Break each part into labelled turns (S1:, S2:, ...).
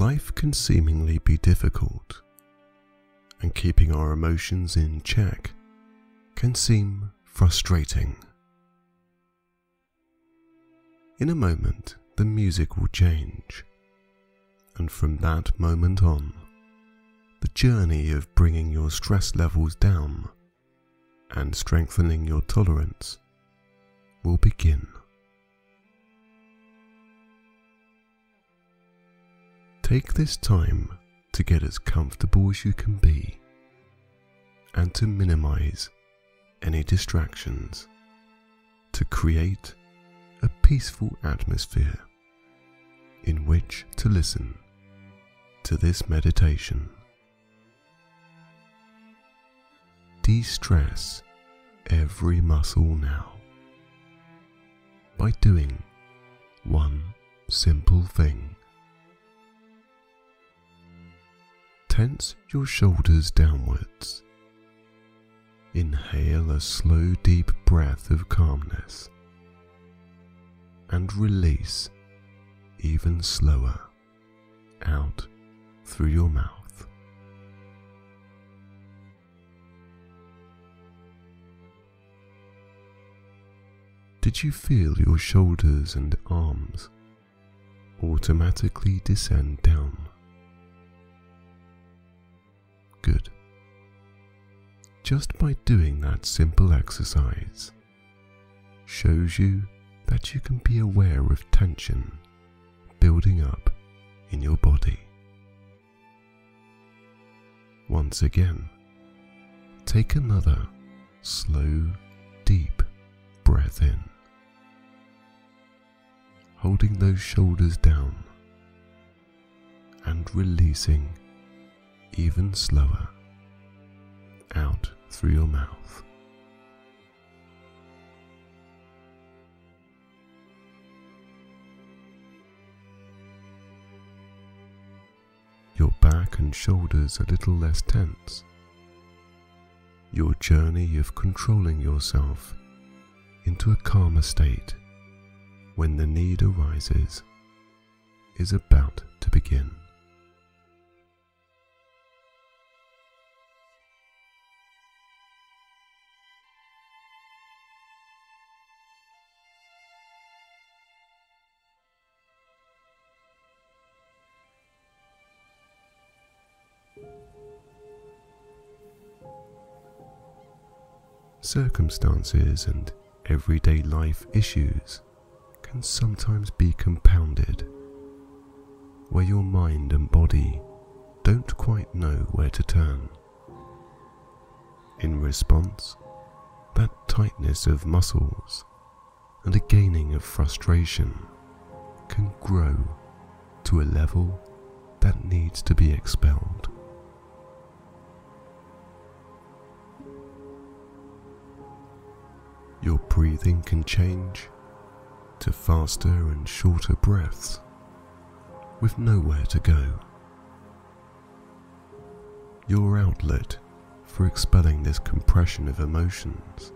S1: Life can seemingly be difficult, and keeping our emotions in check can seem frustrating. In a moment, the music will change, and from that moment on, the journey of bringing your stress levels down and strengthening your tolerance will begin. Take this time to get as comfortable as you can be and to minimize any distractions to create a peaceful atmosphere in which to listen to this meditation. De stress every muscle now by doing one simple thing. Tense your shoulders downwards. Inhale a slow, deep breath of calmness and release even slower out through your mouth. Did you feel your shoulders and arms automatically descend down? Good. Just by doing that simple exercise shows you that you can be aware of tension building up in your body. Once again, take another slow, deep breath in, holding those shoulders down and releasing even slower out through your mouth. Your back and shoulders a little less tense. Your journey of controlling yourself into a calmer state when the need arises is about to begin. Circumstances and everyday life issues can sometimes be compounded, where your mind and body don't quite know where to turn. In response, that tightness of muscles and a gaining of frustration can grow to a level that needs to be expelled. Your breathing can change to faster and shorter breaths with nowhere to go. Your outlet for expelling this compression of emotions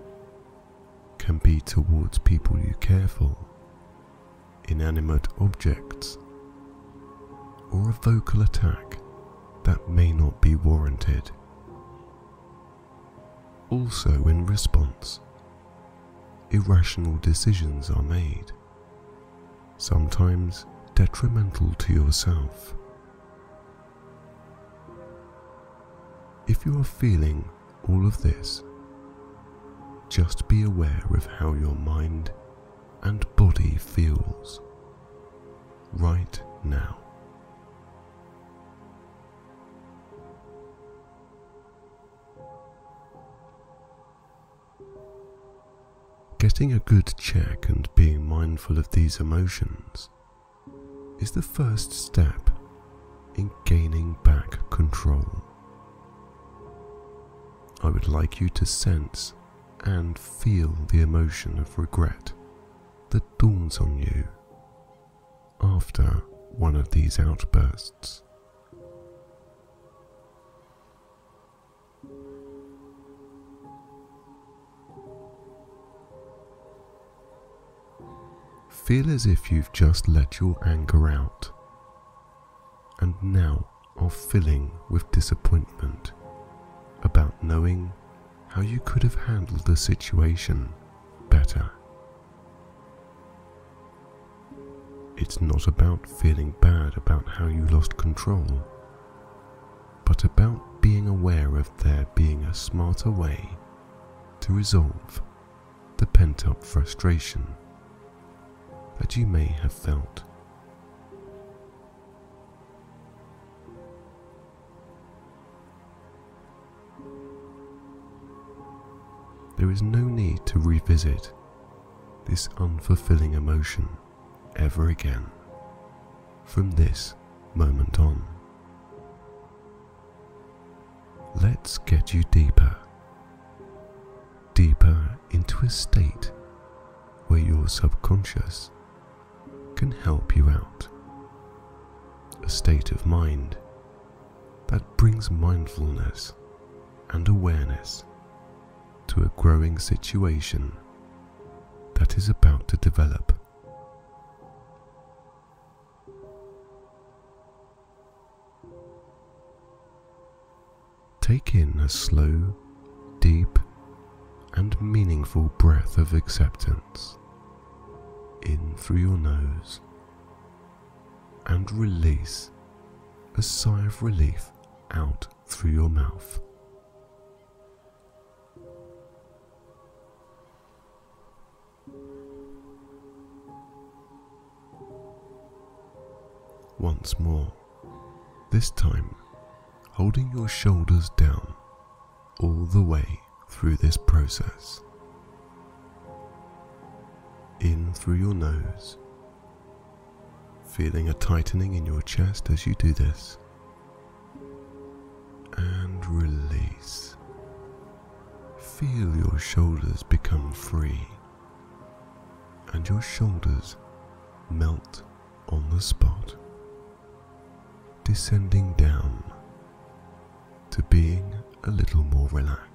S1: can be towards people you care for, inanimate objects, or a vocal attack that may not be warranted. Also, in response, irrational decisions are made, sometimes detrimental to yourself. If you are feeling all of this, just be aware of how your mind and body feels right now. Getting a good check and being mindful of these emotions is the first step in gaining back control. I would like you to sense and feel the emotion of regret that dawns on you after one of these outbursts. Feel as if you've just let your anger out and now are filling with disappointment about knowing how you could have handled the situation better. It's not about feeling bad about how you lost control, but about being aware of there being a smarter way to resolve the pent up frustration that you may have felt. There is no need to revisit this unfulfilling emotion ever again from this moment on. Let's get you deeper, deeper into a state where your subconscious can help you out. A state of mind that brings mindfulness and awareness to a growing situation that is about to develop. Take in a slow, deep, and meaningful breath of acceptance in through your nose and release a sigh of relief out through your mouth. Once more, this time holding your shoulders down all the way through this process. In through your nose, feeling a tightening in your chest as you do this, and release. Feel your shoulders become free and your shoulders melt on the spot, descending down to being a little more relaxed.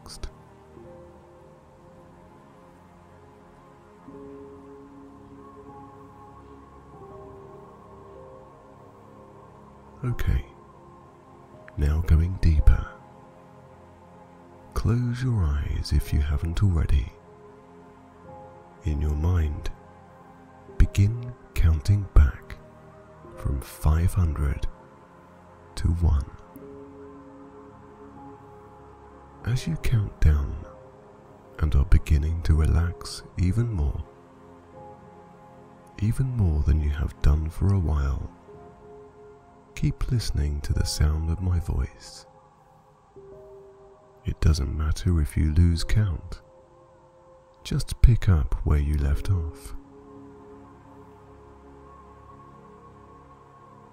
S1: Okay, now going deeper. Close your eyes if you haven't already. In your mind, begin counting back from 500 to 1. As you count down and are beginning to relax even more, even more than you have done for a while, keep listening to the sound of my voice. It doesn't matter if you lose count, just pick up where you left off.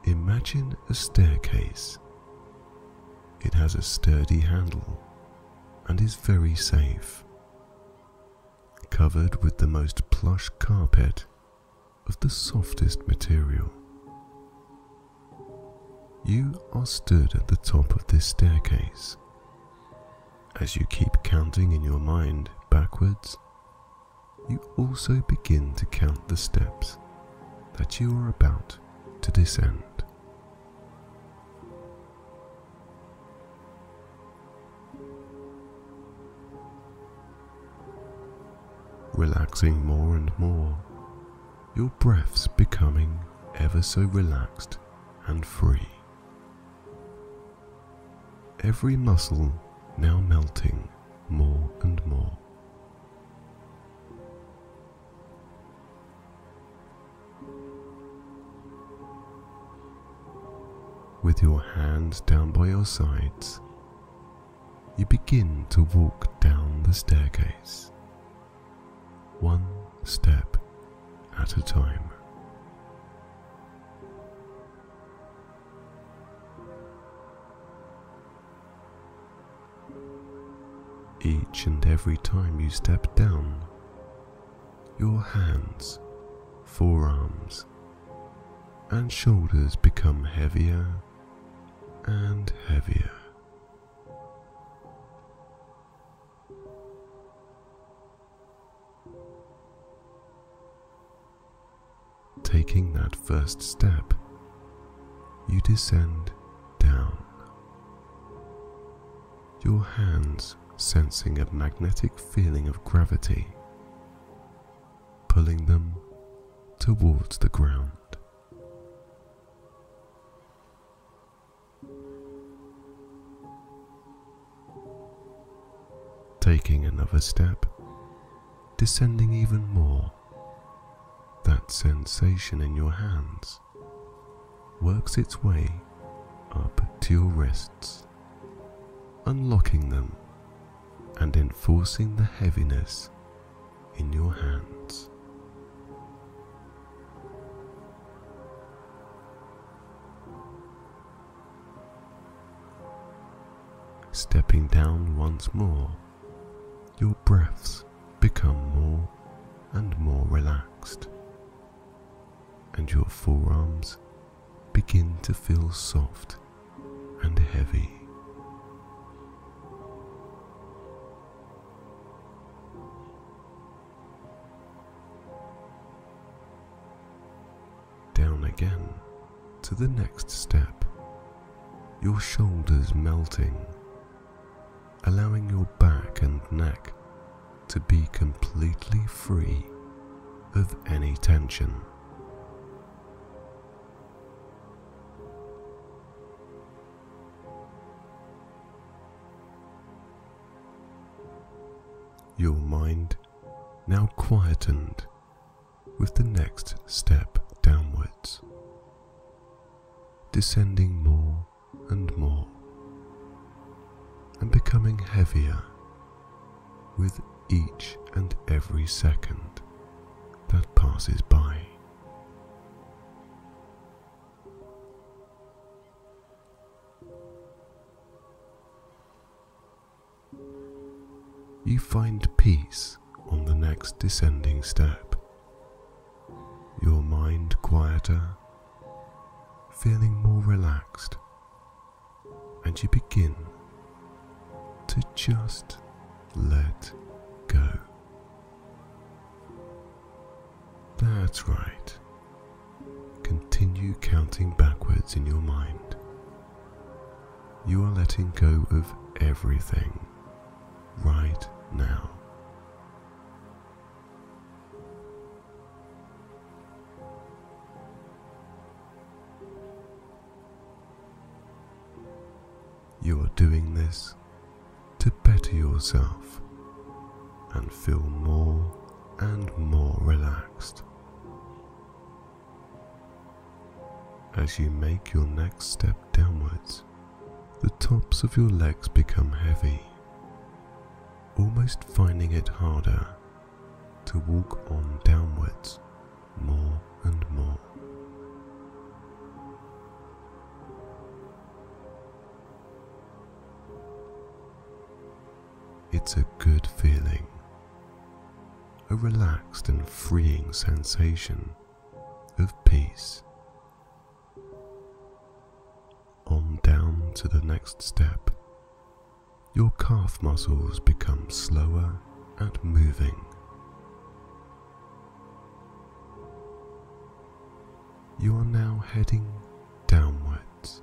S1: Imagine a staircase. It has a sturdy handle and is very safe, covered with the most plush carpet of the softest material. You are stood at the top of this staircase. As you keep counting in your mind backwards, you also begin to count the steps that you are about to descend. Relaxing more and more, your breaths becoming ever so relaxed and free every muscle now melting more and more. With your hands down by your sides, you begin to walk down the staircase, one step at a time. Each and every time you step down. Your hands, forearms, and shoulders become heavier and heavier. Taking that first step, you descend down, your hands sensing a magnetic feeling of gravity, pulling them towards the ground. Taking another step, descending even more, that sensation in your hands works its way up to your wrists, unlocking them and enforcing the heaviness in your hands. Stepping down once more, your breaths become more and more relaxed, and your forearms begin to feel soft and heavy. Again to the next step, your shoulders melting, allowing your back and neck to be completely free of any tension. Your mind now quietened with the next step downwards, descending more and more, and becoming heavier with each and every second that passes by. You find peace on the next descending step, your mind quieter, feeling more relaxed, and you begin to just let go. That's right. Continue counting backwards in your mind. You are letting go of everything right now. To better yourself and feel more and more relaxed. As you make your next step downwards, the tops of your legs become heavy, almost finding it harder to walk on downwards more and more. It's a good feeling, a relaxed and freeing sensation of peace. On down to the next step, your calf muscles become slower at moving. You are now heading downwards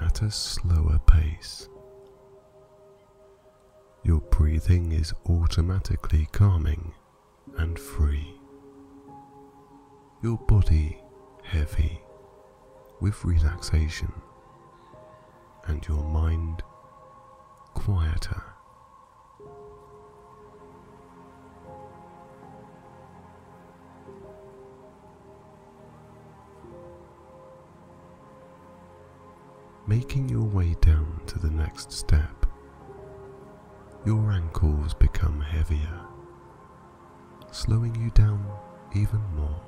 S1: at a slower pace. Your breathing is automatically calming and free. Your body heavy with relaxation and your mind quieter. Making your way down to the next step, your ankles become heavier, slowing you down even more.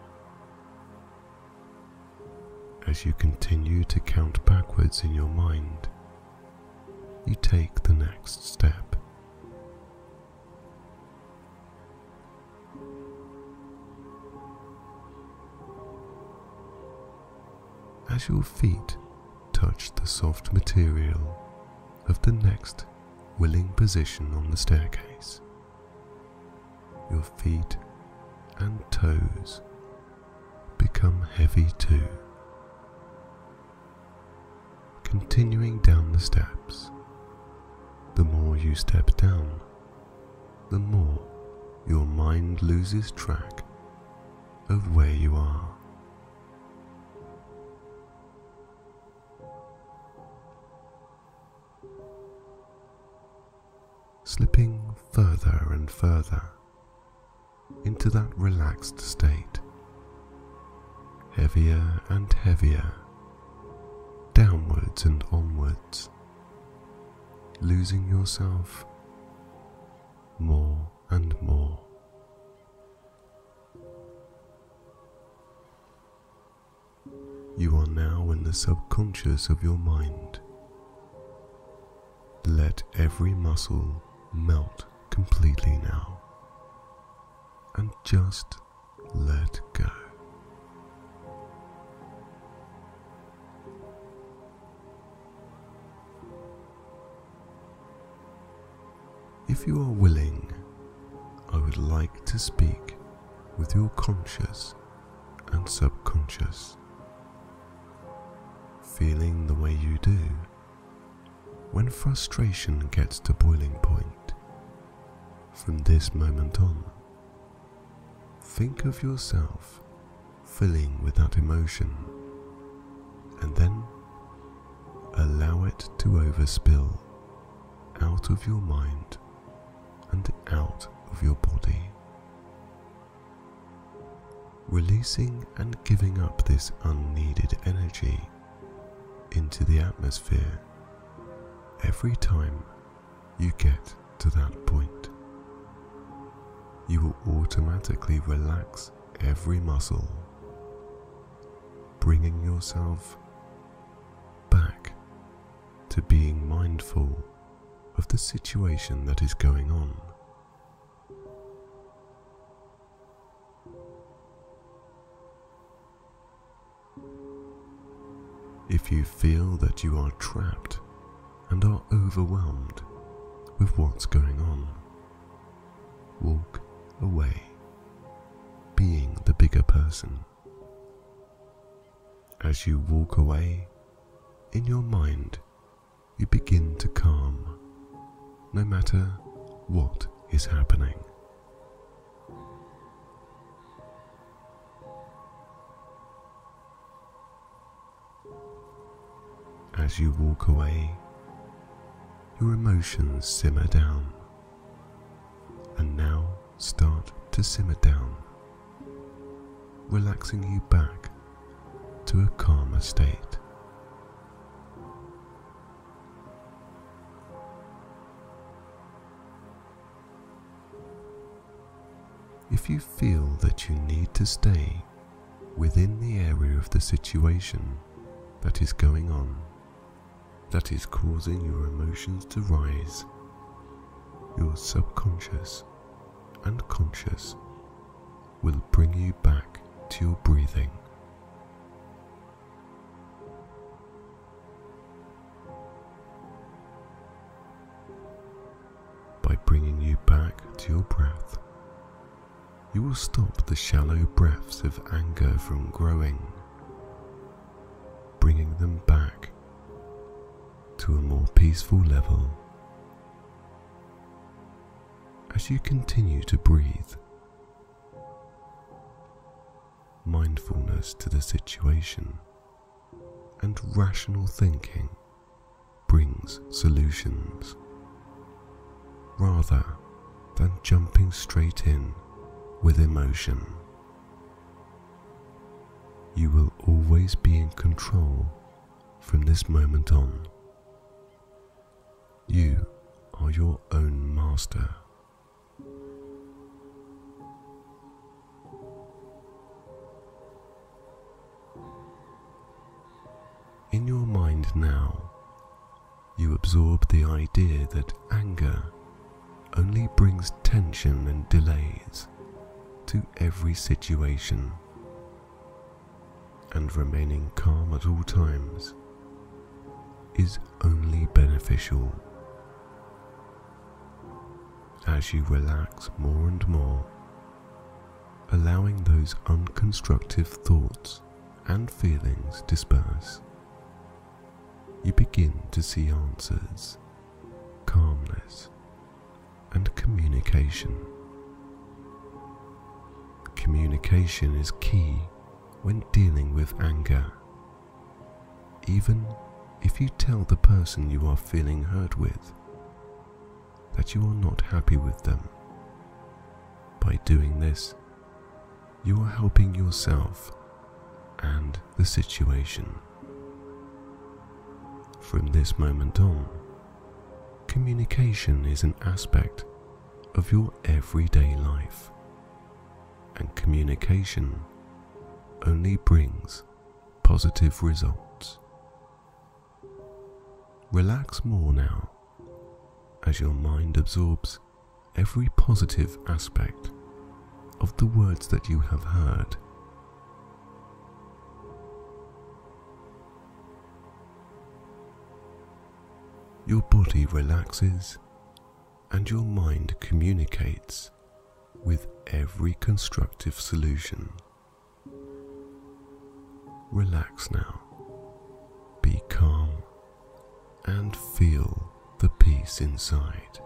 S1: As you continue to count backwards in your mind, you take the next step. As your feet touch the soft material of the next willing position on the staircase, your feet and toes become heavy too continuing down the steps. The more you step down, the more your mind loses track of where you are. Slipping further and further into that relaxed state, heavier and heavier, downwards and onwards, losing yourself more and more. You are now in the subconscious of your mind. Let every muscle melt completely now and just let go. If you are willing, I would like to speak with your conscious and subconscious. Feeling the way you do when frustration gets to boiling point. From this moment on, think of yourself filling with that emotion and then allow it to overspill out of your mind and out of your body. Releasing and giving up this unneeded energy into the atmosphere every time you get to that point. You will automatically relax every muscle, bringing yourself back to being mindful of the situation that is going on. If you feel that you are trapped and are overwhelmed with what's going on, walk away, being the bigger person. As you walk away, in your mind, you begin to calm, no matter what is happening. As you walk away, your emotions simmer down and now start to simmer down, relaxing you back to a calmer state. If you feel that you need to stay within the area of the situation that is going on, that is causing your emotions to rise, your subconscious and conscious will bring you back to your breathing. By bringing you back to your breath, you will stop the shallow breaths of anger from growing, bringing them back to a more peaceful level. As you continue to breathe, mindfulness to the situation and rational thinking brings solutions rather than jumping straight in with emotion. You will always be in control from this moment on. You are your own master. In your mind now, you absorb the idea that anger only brings tension and delays to every situation, and remaining calm at all times is only beneficial. As you relax more and more, allowing those unconstructive thoughts and feelings disperse, you begin to see answers, calmness, and communication. Communication is key when dealing with anger. Even if you tell the person you are feeling hurt with that you are not happy with them, by doing this, you are helping yourself and the situation. From this moment on, communication is an aspect of your everyday life, and communication only brings positive results. Relax more now as your mind absorbs every positive aspect of the words that you have heard. Your body relaxes and your mind communicates with every constructive solution. Relax now. Be calm and feel the peace inside.